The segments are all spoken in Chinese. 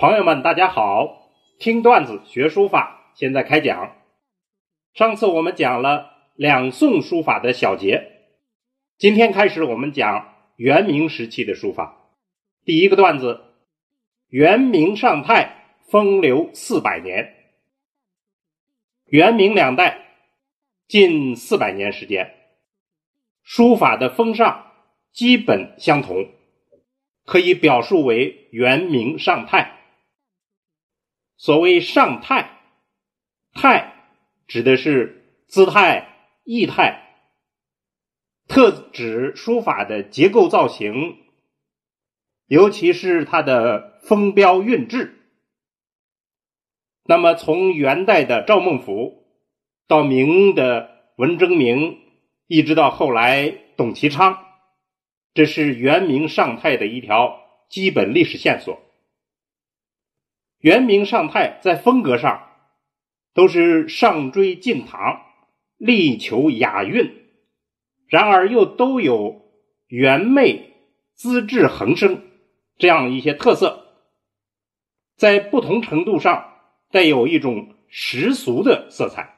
朋友们，大家好！听段子学书法，现在开讲。上次我们讲了两宋书法的小节，今天开始我们讲元明时期的书法。第一个段子：元明上泰，风流四百年。元明两代近四百年时间，书法的风尚基本相同，可以表述为元明上泰。所谓上态，态指的是姿态、意态，特指书法的结构造型，尤其是它的风标韵致。那么，从元代的赵孟頫到明的文征明，一直到后来董其昌，这是元明上态的一条基本历史线索。元明上泰在风格上都是上追进唐，力求雅韵，然而又都有元媚、资质横生这样一些特色，在不同程度上带有一种时俗的色彩。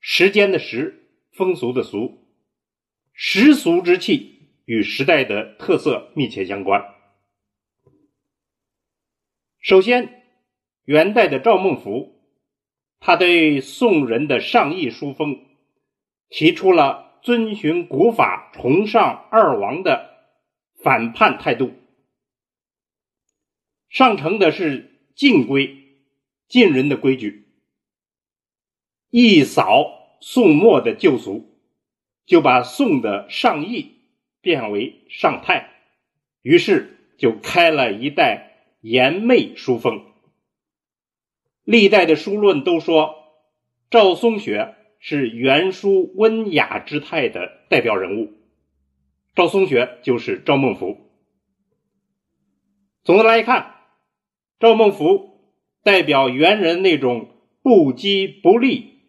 时间的时，风俗的俗，时俗之气与时代的特色密切相关。首先，元代的赵孟頫，他对宋人的上意书风提出了遵循古法、崇尚二王的反叛态度。上承的是晋规，晋人的规矩，一扫宋末的旧俗，就把宋的上意变为上泰，于是就开了一代。严媚书风，历代的书论都说赵松雪是元书温雅之态的代表人物。赵松雪就是赵孟頫。总的来看，赵孟頫代表元人那种不羁不立、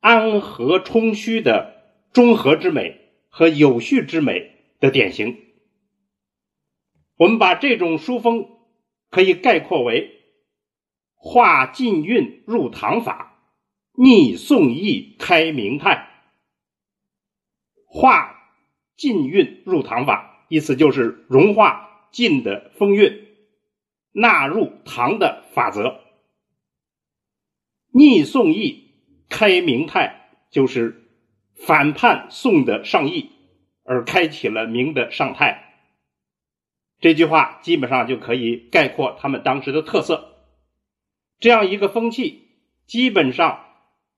安和充虚的中和之美和有序之美的典型。我们把这种书风。可以概括为化晋韵入唐法，逆宋意开明派。化晋韵入唐法，意思就是融化晋的风韵，纳入唐的法则。逆宋意开明派，就是反叛宋的上意，而开启了明的上态。这句话基本上就可以概括他们当时的特色。这样一个风气，基本上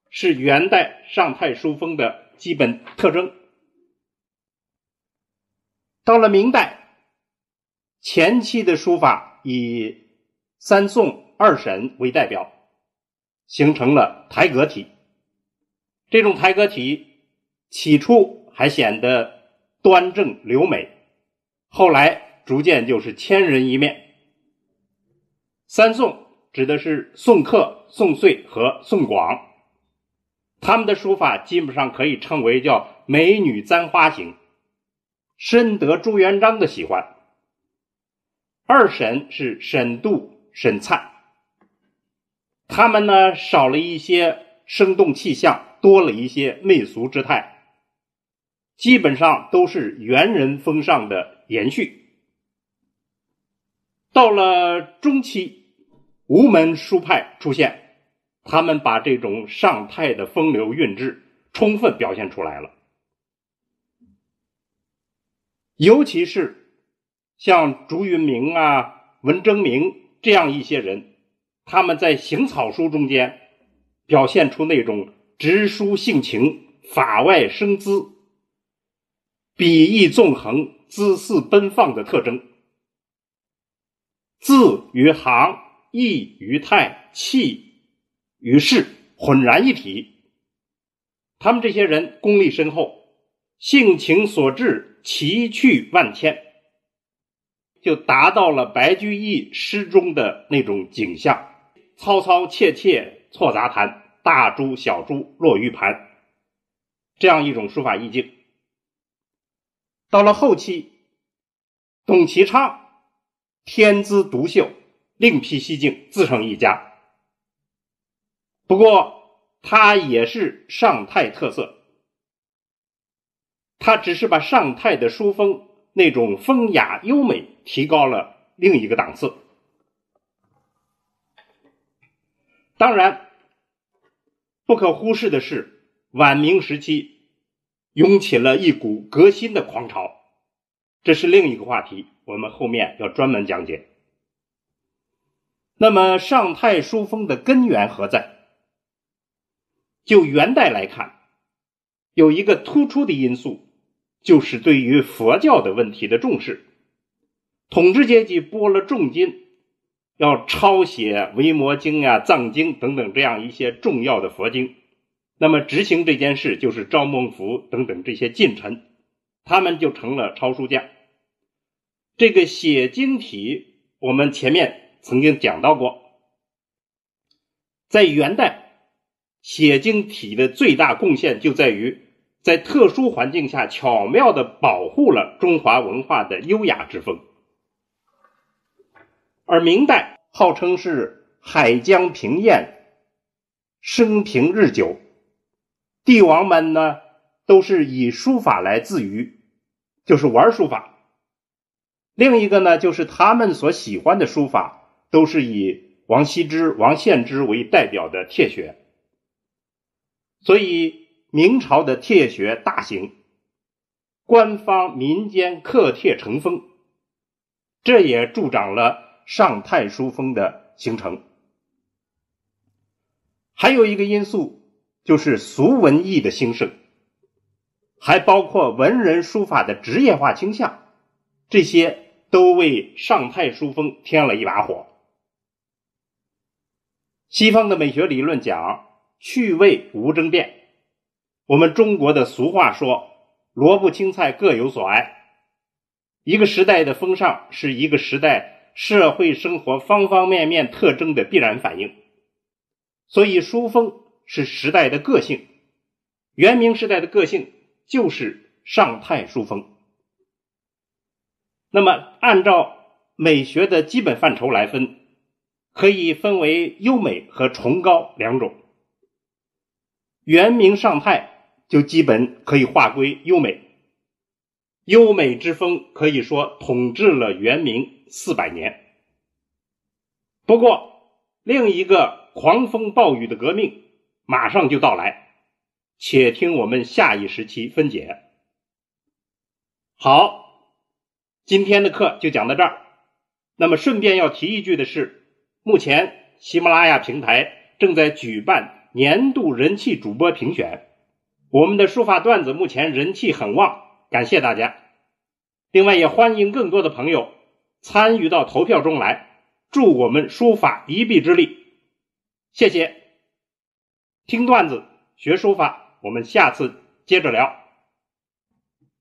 是元代上太书风的基本特征。到了明代，前期的书法以三宋、二沈为代表，形成了台阁体。这种台阁体起初还显得端正流美，后来。逐渐就是千人一面。三宋指的是宋克、宋穗和宋广，他们的书法基本上可以称为叫美女簪花型，深得朱元璋的喜欢。二沈是沈度、沈粲，他们呢少了一些生动气象，多了一些媚俗之态，基本上都是元人风尚的延续。到了中期，吴门书派出现，他们把这种上泰的风流韵致充分表现出来了。尤其是像朱云明啊、文征明这样一些人，他们在行草书中间表现出那种直抒性情、法外生姿、笔意纵横、姿势奔放的特征。字与行，意与态，气与势浑然一体。他们这些人功力深厚，性情所致，奇趣万千，就达到了白居易诗中的那种景象：嘈嘈切切错杂谈，大珠小珠落玉盘，这样一种书法意境。到了后期，董其昌。天资独秀，另辟蹊径，自成一家。不过，他也是尚泰特色，他只是把尚泰的书风那种风雅优美提高了另一个档次。当然，不可忽视的是，晚明时期涌起了一股革新的狂潮，这是另一个话题，我们后面要专门讲解。那么，上泰书风的根源何在？就元代来看，有一个突出的因素，就是对于佛教的问题的重视，统治阶级拨了重金。要抄写《维摩经》啊、藏经等等这样一些重要的佛经，那么执行这件事就是赵孟頫等等这些近臣，他们就成了抄书匠。这个写经体，我们前面曾经讲到过，在元代写经体的最大贡献就在于在特殊环境下巧妙的保护了中华文化的优雅之风。而明代号称是海江平晏，生平日久，帝王们呢都是以书法来自娱，就是玩书法。另一个呢，就是他们所喜欢的书法都是以王羲之、王献之为代表的帖学，所以明朝的帖学大行，官方民间刻帖成风，这也助长了。尚太书风的形成，还有一个因素就是俗文艺的兴盛，还包括文人书法的职业化倾向，这些都为尚泰书风添了一把火。西方的美学理论讲趣味无争辩，我们中国的俗话说萝卜青菜各有所爱，一个时代的风尚是一个时代。社会生活方方面面特征的必然反应，所以书风是时代的个性。元明时代的个性就是尚泰书风。那么，按照美学的基本范畴来分，可以分为优美和崇高两种。元明尚派就基本可以划归优美。优美之风可以说统治了元明。四百年。不过，另一个狂风暴雨的革命马上就到来，且听我们下一时期分解。好，今天的课就讲到这儿。那么，顺便要提一句的是，目前喜马拉雅平台正在举办年度人气主播评选，我们的书法段子目前人气很旺，感谢大家。另外，也欢迎更多的朋友。参与到投票中来，助我们书法一臂之力，谢谢。听段子学书法，我们下次接着聊。